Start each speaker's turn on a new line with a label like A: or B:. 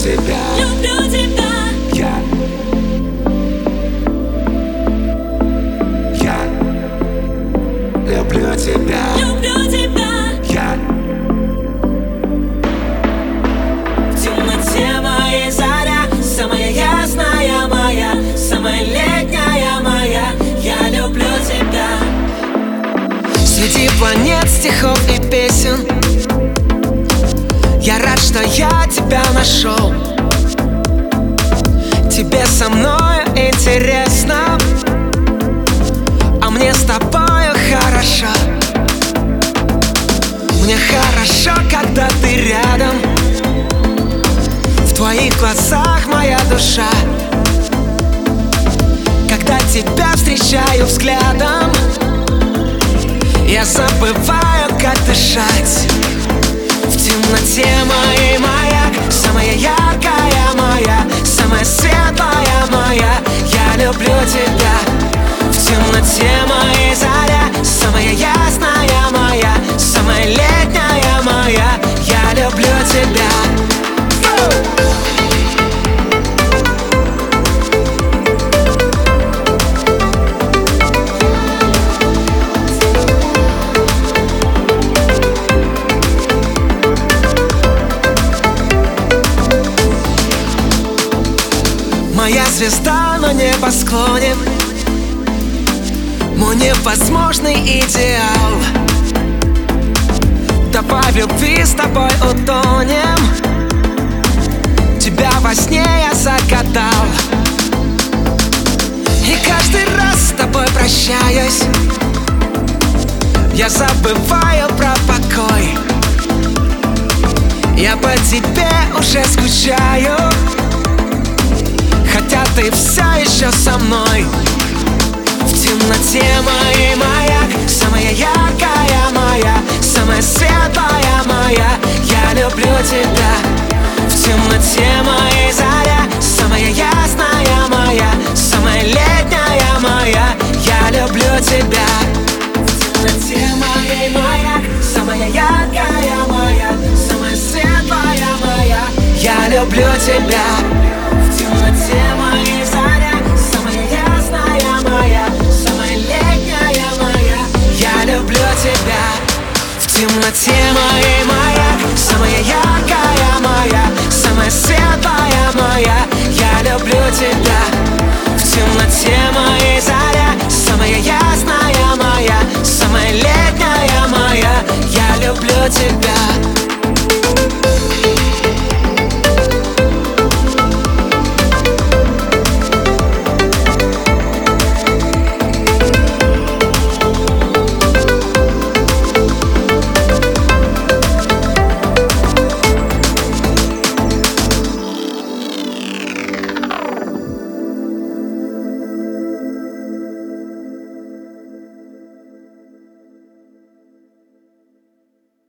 A: тебя.
B: Люблю тебя.
A: Я. Я. Люблю тебя.
B: Люблю тебя.
A: Я.
B: В темноте моей заря Самая ясная моя Самая летняя моя. Я люблю тебя.
C: Среди планет, стихов и песен что я тебя нашел. Тебе со мною интересно А мне с тобою хорошо. Мне хорошо, когда ты рядом. В твоих глазах моя душа. Когда тебя встречаю взглядом я забываю, как дышать. В темноте моей Самая яркая моя звезда на небосклоне Мой невозможный идеал. Давай в любви с тобой утонем. Тебя во сне я загадал. И каждый раз с тобой прощаюсь. Я забываю про покой. Я по тебе уже скучаю ты все еще со мной. В темноте моей маяк Самая яркая моя Самая светлая моя. Я люблю тебя. В темноте моей заря Самая ясная моя Самая летняя моя. Я люблю тебя. В темноте моей маяк Самая яркая моя Самая светлая моя. Я люблю тебя. Темноте темноте моей маяк Самая яркая моя Самая светлая моя. Я люблю тебя. В темноте моей заря Самая ясная моя Самая летняя моя. Я люблю тебя